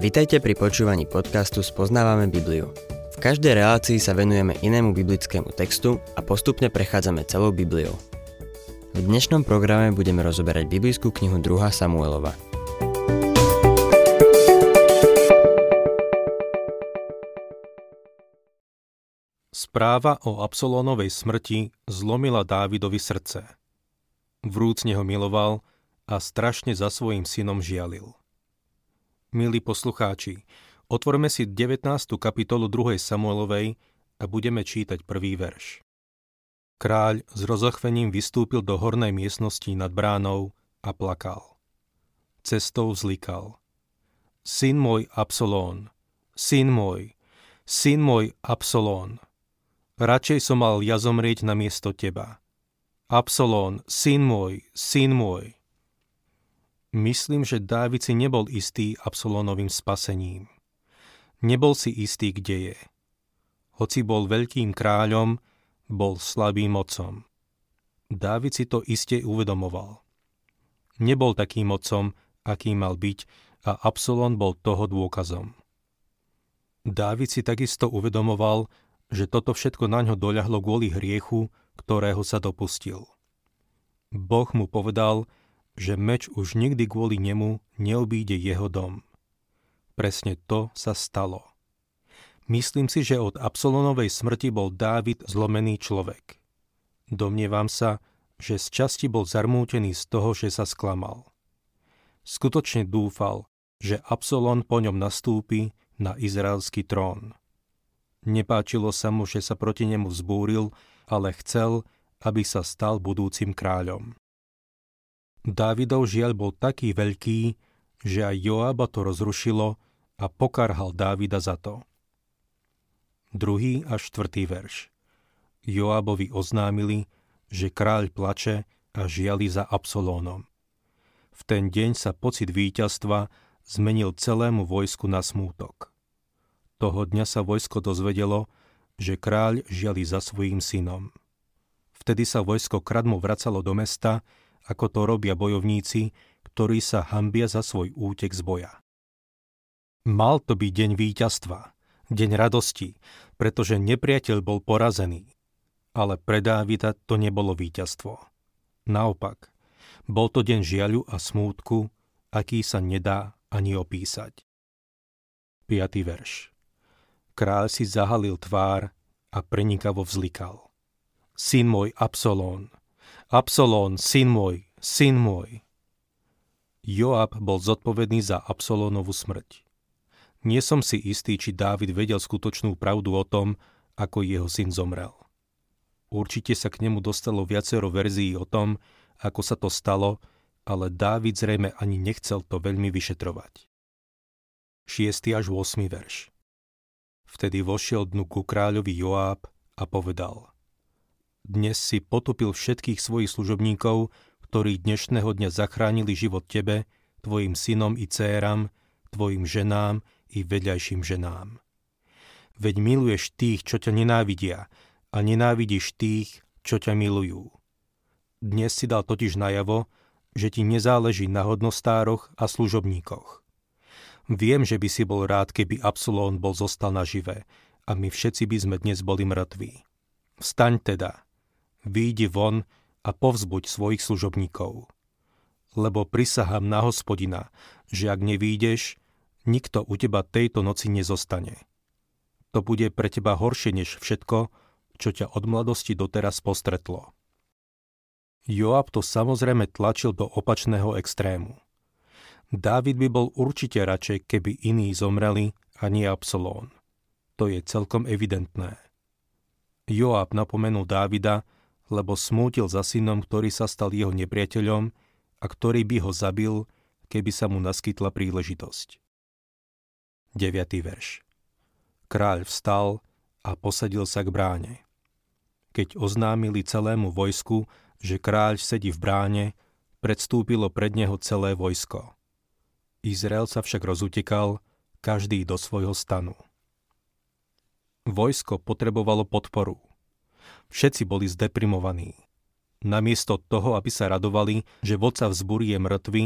Vitajte pri počúvaní podcastu Spoznávame Bibliu. V každej relácii sa venujeme inému biblickému textu a postupne prechádzame celou Bibliou. V dnešnom programe budeme rozoberať biblickú knihu 2. Samuelova. Správa o Absolónovej smrti zlomila Dávidovi srdce. Vrúcne ho miloval a strašne za svojim synom žialil. Milí poslucháči, otvorme si 19. kapitolu 2. Samuelovej a budeme čítať prvý verš. Kráľ s rozochvením vystúpil do hornej miestnosti nad bránou a plakal. Cestou vzlikal. Syn môj Absolón, syn môj, syn môj Absolón. Radšej som mal ja zomrieť na miesto teba. Absolón, syn môj, syn môj. Myslím, že Dávid si nebol istý Absolónovým spasením. Nebol si istý, kde je. Hoci bol veľkým kráľom, bol slabým mocom. Dávid si to iste uvedomoval. Nebol takým mocom, aký mal byť a Absolón bol toho dôkazom. Dávid si takisto uvedomoval, že toto všetko na ňo doľahlo kvôli hriechu, ktorého sa dopustil. Boh mu povedal, že meč už nikdy kvôli nemu neobíde jeho dom. Presne to sa stalo. Myslím si, že od Absolonovej smrti bol Dávid zlomený človek. Domnievam sa, že z časti bol zarmútený z toho, že sa sklamal. Skutočne dúfal, že Absolon po ňom nastúpi na izraelský trón. Nepáčilo sa mu, že sa proti nemu vzbúril, ale chcel, aby sa stal budúcim kráľom. Dávidov žiaľ bol taký veľký, že aj Joaba to rozrušilo a pokarhal Dávida za to. Druhý a štvrtý verš. Joabovi oznámili, že kráľ plače a žiali za Absolónom. V ten deň sa pocit víťazstva zmenil celému vojsku na smútok. Toho dňa sa vojsko dozvedelo, že kráľ žiali za svojím synom. Vtedy sa vojsko kradmo vracalo do mesta ako to robia bojovníci, ktorí sa hambia za svoj útek z boja. Mal to byť deň víťazstva, deň radosti, pretože nepriateľ bol porazený. Ale pre Dávida to nebolo víťazstvo. Naopak, bol to deň žiaľu a smútku, aký sa nedá ani opísať. 5. verš Kráľ si zahalil tvár a prenikavo vzlikal. Syn môj Absolón, Absolón, syn môj, syn môj. Joab bol zodpovedný za Absolónovú smrť. Nie som si istý, či Dávid vedel skutočnú pravdu o tom, ako jeho syn zomrel. Určite sa k nemu dostalo viacero verzií o tom, ako sa to stalo, ale Dávid zrejme ani nechcel to veľmi vyšetrovať. 6. až 8. verš Vtedy vošiel dnu ku kráľovi Joáb a povedal dnes si potopil všetkých svojich služobníkov, ktorí dnešného dňa zachránili život tebe, tvojim synom i céram, tvojim ženám i vedľajším ženám. Veď miluješ tých, čo ťa nenávidia a nenávidíš tých, čo ťa milujú. Dnes si dal totiž najavo, že ti nezáleží na hodnostároch a služobníkoch. Viem, že by si bol rád, keby Absolón bol zostal nažive a my všetci by sme dnes boli mŕtvi. Vstaň teda, výjdi von a povzbuď svojich služobníkov. Lebo prisahám na hospodina, že ak nevídeš, nikto u teba tejto noci nezostane. To bude pre teba horšie než všetko, čo ťa od mladosti doteraz postretlo. Joab to samozrejme tlačil do opačného extrému. Dávid by bol určite radšej, keby iní zomreli a nie Absolón. To je celkom evidentné. Joab napomenul Dávida, lebo smútil za synom, ktorý sa stal jeho nepriateľom a ktorý by ho zabil, keby sa mu naskytla príležitosť. 9. verš Kráľ vstal a posadil sa k bráne. Keď oznámili celému vojsku, že kráľ sedí v bráne, predstúpilo pred neho celé vojsko. Izrael sa však rozutekal, každý do svojho stanu. Vojsko potrebovalo podporu – Všetci boli zdeprimovaní. Namiesto toho, aby sa radovali, že vodca vzbúri je mŕtvy,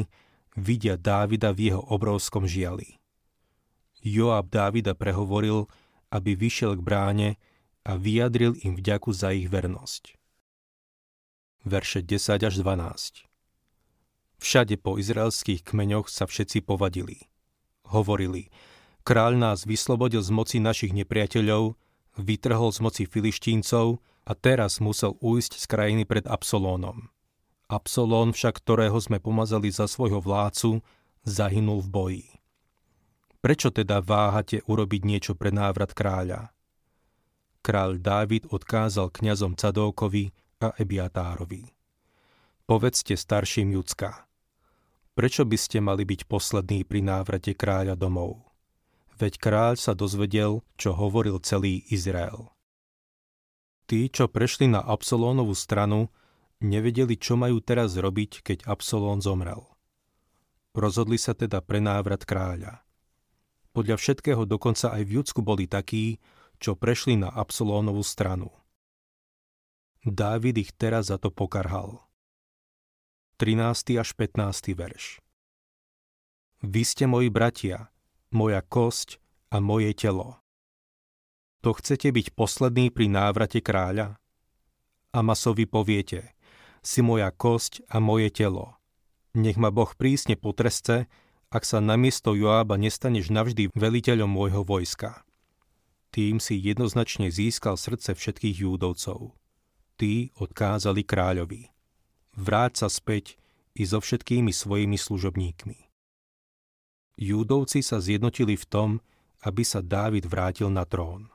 vidia Dávida v jeho obrovskom žiali. Joab Dávida prehovoril, aby vyšiel k bráne a vyjadril im vďaku za ich vernosť. Verše 10 až 12 Všade po izraelských kmeňoch sa všetci povadili. Hovorili, kráľ nás vyslobodil z moci našich nepriateľov, vytrhol z moci filištíncov a teraz musel ujsť z krajiny pred Absolónom. Absolón však, ktorého sme pomazali za svojho vládcu, zahynul v boji. Prečo teda váhate urobiť niečo pre návrat kráľa? Kráľ Dávid odkázal kňazom Cadókovi a Ebiatárovi. Povedzte starším Judska. Prečo by ste mali byť poslední pri návrate kráľa domov? Veď kráľ sa dozvedel, čo hovoril celý Izrael. Tí, čo prešli na Absolónovú stranu, nevedeli, čo majú teraz robiť, keď Absolón zomrel. Rozhodli sa teda pre návrat kráľa. Podľa všetkého dokonca aj v Judsku boli takí, čo prešli na Absolónovú stranu. Dávid ich teraz za to pokarhal. 13. až 15. verš Vy ste moji bratia, moja kosť a moje telo. To chcete byť posledný pri návrate kráľa? Amasovi poviete, si moja kosť a moje telo. Nech ma Boh prísne potresce, ak sa namiesto Joába nestaneš navždy veliteľom môjho vojska. Tým si jednoznačne získal srdce všetkých júdovcov. Tí odkázali kráľovi. Vráť sa späť i so všetkými svojimi služobníkmi. Júdovci sa zjednotili v tom, aby sa Dávid vrátil na trón.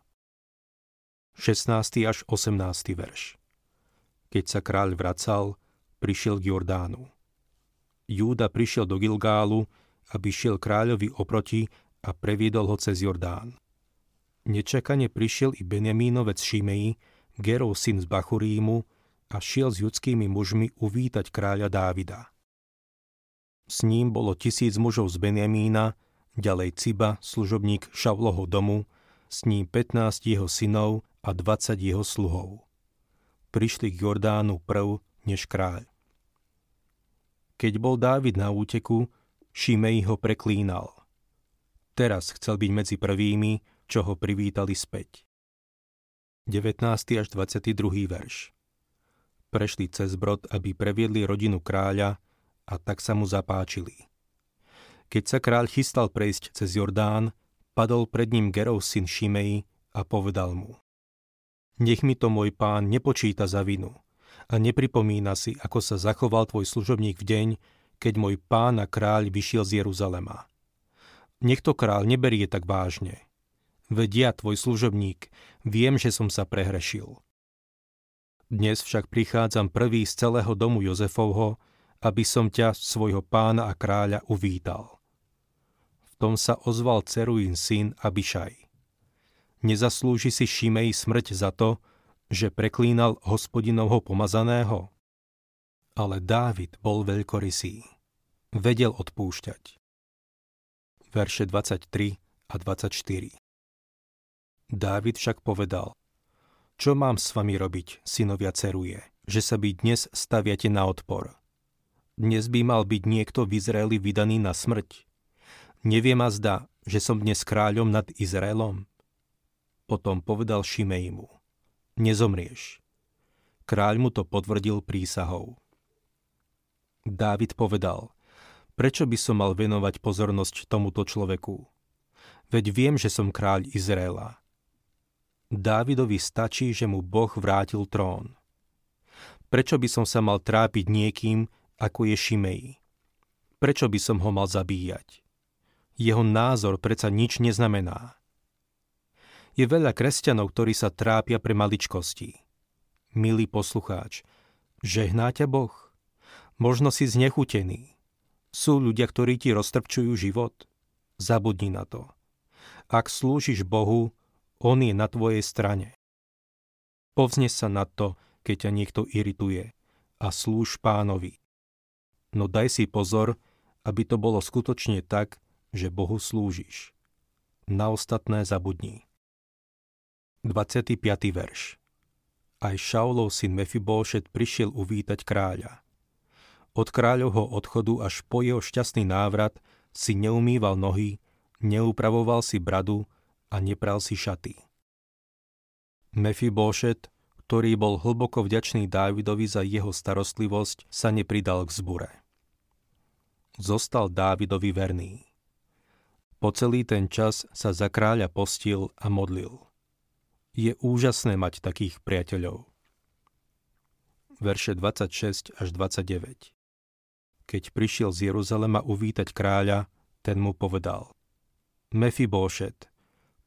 16. až 18. verš Keď sa kráľ vracal, prišiel k Jordánu. Júda prišiel do Gilgálu, aby šiel kráľovi oproti a previedol ho cez Jordán. Nečakane prišiel i Benjamínovec Šimei, Gerov syn z Bachurímu, a šiel s judskými mužmi uvítať kráľa Dávida. S ním bolo tisíc mužov z Benjamína, ďalej Ciba, služobník Šavloho domu, s ním 15 jeho synov a 20 jeho sluhov. Prišli k Jordánu prv než kráľ. Keď bol Dávid na úteku, Šimej ho preklínal. Teraz chcel byť medzi prvými, čo ho privítali späť. 19. až 22. verš Prešli cez brod, aby previedli rodinu kráľa a tak sa mu zapáčili. Keď sa kráľ chystal prejsť cez Jordán, padol pred ním Gerov syn Šimej a povedal mu Nech mi to môj pán nepočíta za vinu a nepripomína si, ako sa zachoval tvoj služobník v deň, keď môj pán a kráľ vyšiel z Jeruzalema. Nech to kráľ neberie tak vážne. Vedia, tvoj služobník, viem, že som sa prehrešil. Dnes však prichádzam prvý z celého domu Jozefovho, aby som ťa, svojho pána a kráľa, uvítal. V tom sa ozval Ceruín syn Abišaj. Nezaslúži si Šimej smrť za to, že preklínal hospodinovho pomazaného? Ale Dávid bol veľkorysý. Vedel odpúšťať. Verše 23 a 24 Dávid však povedal, čo mám s vami robiť, synovia ceruje, že sa by dnes staviate na odpor? Dnes by mal byť niekto v Izraeli vydaný na smrť. Nevie ma zda, že som dnes kráľom nad Izraelom? Potom povedal Šimej mu nezomrieš. Kráľ mu to potvrdil prísahou. Dávid povedal, prečo by som mal venovať pozornosť tomuto človeku? Veď viem, že som kráľ Izraela. Dávidovi stačí, že mu Boh vrátil trón. Prečo by som sa mal trápiť niekým, ako je Šimej? Prečo by som ho mal zabíjať? Jeho názor predsa nič neznamená. Je veľa kresťanov, ktorí sa trápia pre maličkosti. Milý poslucháč, žehná ťa Boh? Možno si znechutený. Sú ľudia, ktorí ti roztrpčujú život? Zabudni na to. Ak slúžiš Bohu, On je na tvojej strane. Povzne sa na to, keď ťa niekto irituje a slúž pánovi. No daj si pozor, aby to bolo skutočne tak, že Bohu slúžiš. Na ostatné zabudni. 25. verš Aj Šaulov syn Mefibóšet prišiel uvítať kráľa. Od kráľovho odchodu až po jeho šťastný návrat si neumýval nohy, neupravoval si bradu a nepral si šaty. Mephibošet, ktorý bol hlboko vďačný Dávidovi za jeho starostlivosť, sa nepridal k zbure. Zostal Dávidovi verný. Po celý ten čas sa za kráľa postil a modlil. Je úžasné mať takých priateľov. Verše 26 až 29 Keď prišiel z Jeruzalema uvítať kráľa, ten mu povedal Mefibóšet,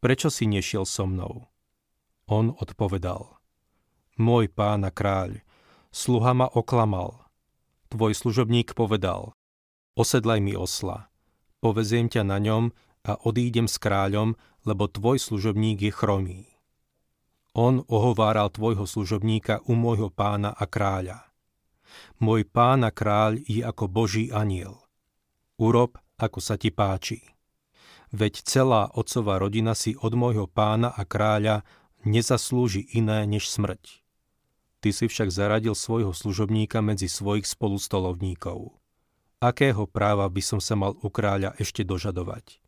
prečo si nešiel so mnou? On odpovedal Môj pán a kráľ, sluha ma oklamal. Tvoj služobník povedal Osedlaj mi osla, poveziem ťa na ňom a odídem s kráľom, lebo tvoj služobník je chromý. On ohováral tvojho služobníka u môjho pána a kráľa. Môj pán a kráľ je ako Boží aniel. Urob, ako sa ti páči. Veď celá otcová rodina si od môjho pána a kráľa nezaslúži iné než smrť. Ty si však zaradil svojho služobníka medzi svojich spolustolovníkov. Akého práva by som sa mal u kráľa ešte dožadovať?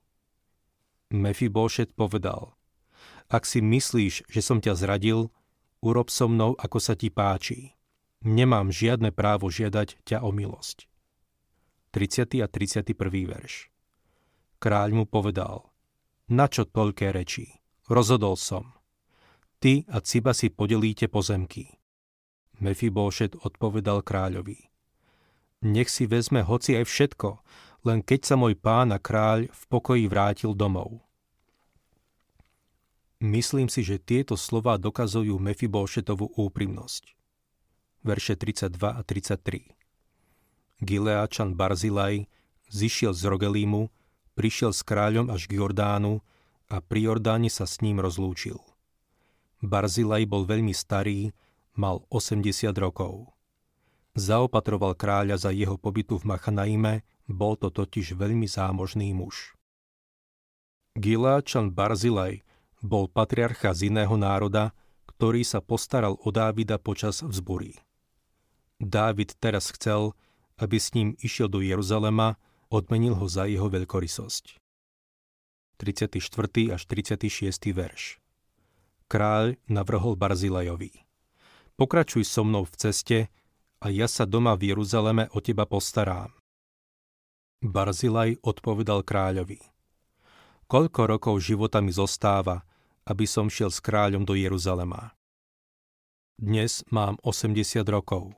Mefibóšet povedal – ak si myslíš, že som ťa zradil, urob so mnou, ako sa ti páči. Nemám žiadne právo žiadať ťa o milosť. 30. a 31. verš Kráľ mu povedal, na čo toľké reči? Rozhodol som. Ty a Ciba si podelíte pozemky. Mefibóšet odpovedal kráľovi. Nech si vezme hoci aj všetko, len keď sa môj pán a kráľ v pokoji vrátil domov. Myslím si, že tieto slová dokazujú Mefibóšetovú úprimnosť. Verše 32 a 33 Gileáčan Barzilaj zišiel z Rogelímu, prišiel s kráľom až k Jordánu a pri Jordáne sa s ním rozlúčil. Barzilaj bol veľmi starý, mal 80 rokov. Zaopatroval kráľa za jeho pobytu v Machanaime, bol to totiž veľmi zámožný muž. Gileáčan Barzilaj bol patriarcha z iného národa, ktorý sa postaral o Dávida počas vzbury. Dávid teraz chcel, aby s ním išiel do Jeruzalema, odmenil ho za jeho veľkorysosť. 34. až 36. verš Kráľ navrhol Barzilajovi. Pokračuj so mnou v ceste a ja sa doma v Jeruzaleme o teba postarám. Barzilaj odpovedal kráľovi. Koľko rokov života mi zostáva, aby som šiel s kráľom do Jeruzalema. Dnes mám 80 rokov.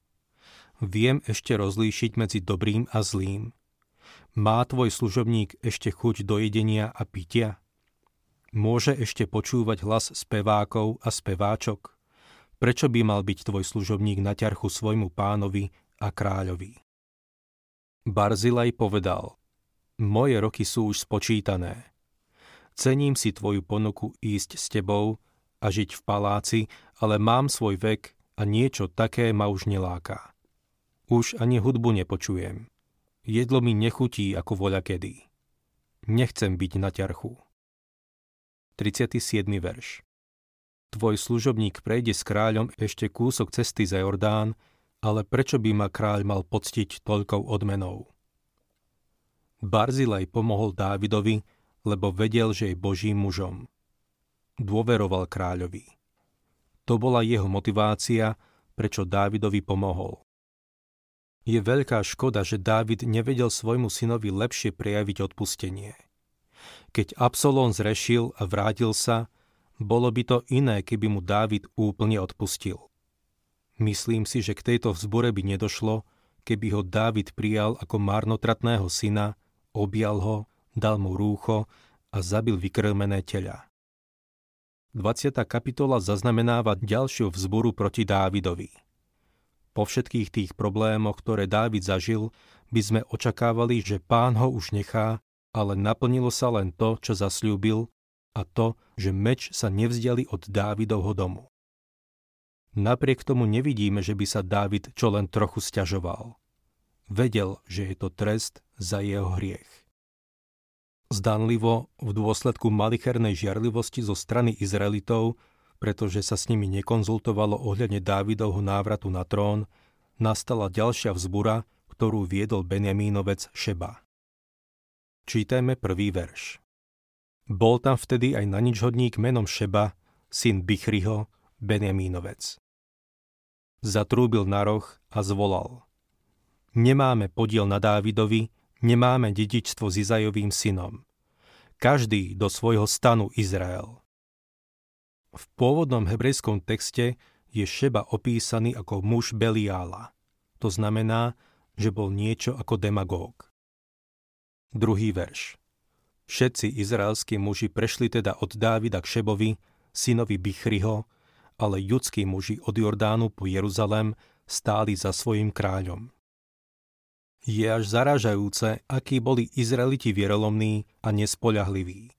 Viem ešte rozlíšiť medzi dobrým a zlým. Má tvoj služobník ešte chuť do jedenia a pitia? Môže ešte počúvať hlas spevákov a speváčok? Prečo by mal byť tvoj služobník na ťarchu svojmu pánovi a kráľovi? Barzilaj povedal, moje roky sú už spočítané. Cením si tvoju ponuku ísť s tebou a žiť v paláci, ale mám svoj vek a niečo také ma už neláka. Už ani hudbu nepočujem. Jedlo mi nechutí ako voľa kedy. Nechcem byť na ťarchu. 37. verš Tvoj služobník prejde s kráľom ešte kúsok cesty za Jordán, ale prečo by ma kráľ mal poctiť toľkou odmenou? Barzilej pomohol Dávidovi, lebo vedel, že je Božím mužom. Dôveroval kráľovi. To bola jeho motivácia, prečo Dávidovi pomohol. Je veľká škoda, že Dávid nevedel svojmu synovi lepšie prejaviť odpustenie. Keď Absalón zrešil a vrátil sa, bolo by to iné, keby mu Dávid úplne odpustil. Myslím si, že k tejto vzbure by nedošlo, keby ho Dávid prijal ako marnotratného syna, objal ho dal mu rúcho a zabil vykrmené teľa. 20. kapitola zaznamenáva ďalšiu vzburu proti Dávidovi. Po všetkých tých problémoch, ktoré Dávid zažil, by sme očakávali, že pán ho už nechá, ale naplnilo sa len to, čo zasľúbil, a to, že meč sa nevzdiali od Dávidovho domu. Napriek tomu nevidíme, že by sa Dávid čo len trochu stiažoval. Vedel, že je to trest za jeho hriech. Zdanlivo v dôsledku malichernej žiarlivosti zo strany Izraelitov, pretože sa s nimi nekonzultovalo ohľadne Dávidovho návratu na trón, nastala ďalšia vzbura, ktorú viedol Benjamínovec Šeba. Čítajme prvý verš. Bol tam vtedy aj na nič hodník menom Šeba, syn Bichriho, Benjamínovec. Zatrúbil na roh a zvolal. Nemáme podiel na Dávidovi, nemáme dedičstvo s Izajovým synom. Každý do svojho stanu Izrael. V pôvodnom hebrejskom texte je Šeba opísaný ako muž Beliála. To znamená, že bol niečo ako demagóg. Druhý verš. Všetci izraelskí muži prešli teda od Dávida k Šebovi, synovi Bichriho, ale judskí muži od Jordánu po Jeruzalem stáli za svojim kráľom. Je až zaražajúce, akí boli Izraeliti vierolomní a nespoľahliví.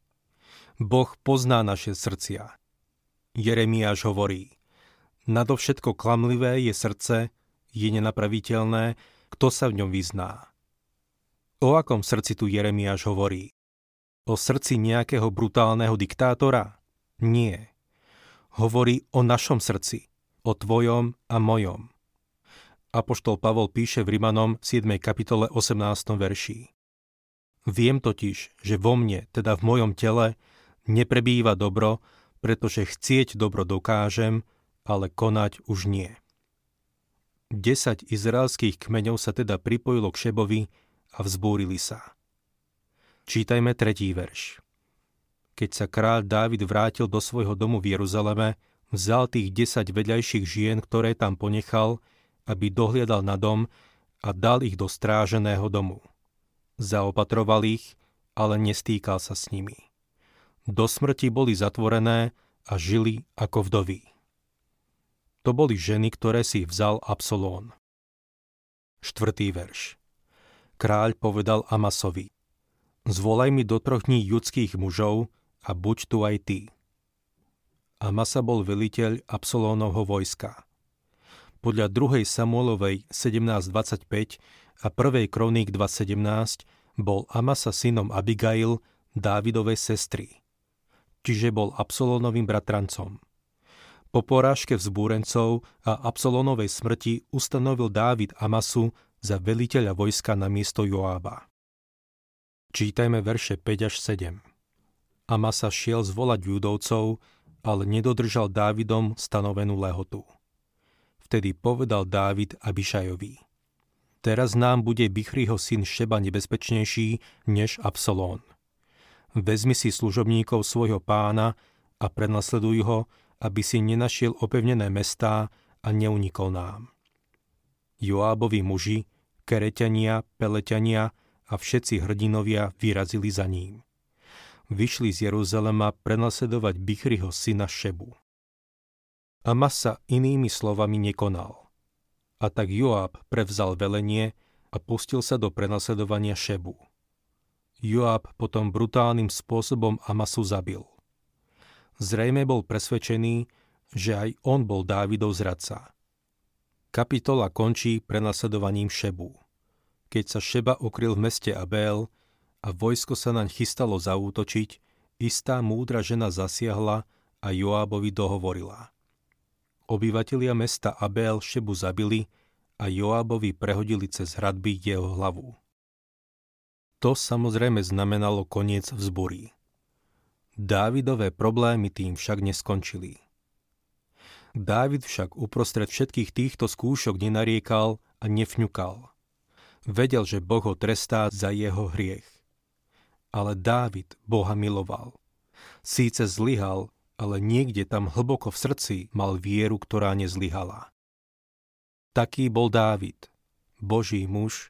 Boh pozná naše srdcia. Jeremiáš hovorí, nadovšetko klamlivé je srdce, je nenapraviteľné, kto sa v ňom vyzná. O akom srdci tu Jeremiáš hovorí? O srdci nejakého brutálneho diktátora? Nie. Hovorí o našom srdci, o tvojom a mojom. Apoštol Pavol píše v Rimanom 7. kapitole 18. verší. Viem totiž, že vo mne, teda v mojom tele, neprebýva dobro, pretože chcieť dobro dokážem, ale konať už nie. Desať izraelských kmeňov sa teda pripojilo k Šebovi a vzbúrili sa. Čítajme tretí verš. Keď sa kráľ Dávid vrátil do svojho domu v Jeruzaleme, vzal tých desať vedľajších žien, ktoré tam ponechal, aby dohliadal na dom a dal ich do stráženého domu. Zaopatroval ich, ale nestýkal sa s nimi. Do smrti boli zatvorené a žili ako vdoví. To boli ženy, ktoré si vzal Absolón. Štvrtý verš. Kráľ povedal Amasovi, Zvolaj mi do troch dní judských mužov a buď tu aj ty. Amasa bol veliteľ Absolónovho vojska. Podľa 2. Samuelovej 17.25 a 1. Kroník 2.17 bol Amasa synom Abigail, Dávidovej sestry. Čiže bol Absolónovým bratrancom. Po porážke vzbúrencov a Absolónovej smrti ustanovil Dávid Amasu za veliteľa vojska na miesto Joába. Čítajme verše 5 až 7. Amasa šiel zvolať judovcov, ale nedodržal Dávidom stanovenú lehotu. Vtedy povedal Dávid Abišajovi. Teraz nám bude Bichriho syn Šeba nebezpečnejší než Absalón. Vezmi si služobníkov svojho pána a prenasleduj ho, aby si nenašiel opevnené mestá a neunikol nám. Joábovi muži, kereťania, peleťania a všetci hrdinovia vyrazili za ním. Vyšli z Jeruzalema prenasledovať Bichriho syna Šebu. Amasa inými slovami nekonal. A tak Joab prevzal velenie a pustil sa do prenasledovania Šebu. Joab potom brutálnym spôsobom Amasu zabil. Zrejme bol presvedčený, že aj on bol Dávidov zradca. Kapitola končí prenasledovaním Šebu keď sa Šeba ukryl v meste Abel a vojsko sa naň chystalo zaútočiť, istá múdra žena zasiahla a Joábovi dohovorila. Obyvatelia mesta Abel Šebu zabili a Joábovi prehodili cez hradby jeho hlavu. To samozrejme znamenalo koniec vzborí. Dávidové problémy tým však neskončili. Dávid však uprostred všetkých týchto skúšok nenariekal a nefňukal – Vedel, že Boh ho trestá za jeho hriech. Ale Dávid Boha miloval. Síce zlyhal, ale niekde tam hlboko v srdci mal vieru, ktorá nezlyhala. Taký bol Dávid, Boží muž,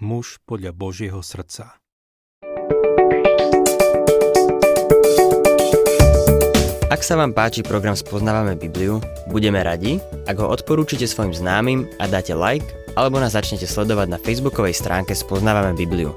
muž podľa Božieho srdca. Ak sa vám páči program Spoznávame Bibliu, budeme radi, ak ho odporúčite svojim známym a dáte like, alebo nás začnete sledovať na facebookovej stránke Spoznávame Bibliu.